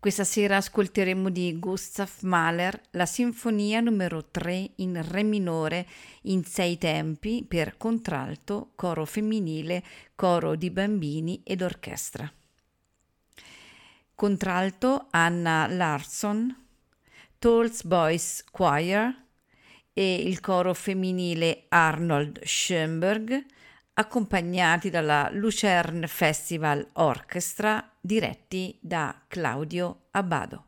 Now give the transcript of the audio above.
Questa sera ascolteremo di Gustav Mahler la Sinfonia numero 3 in Re minore in sei tempi per contralto, coro femminile, coro di bambini ed orchestra. Contralto Anna Larsson, Tolls Boys Choir e il coro femminile Arnold Schoenberg accompagnati dalla Lucerne Festival Orchestra diretti da Claudio Abbado.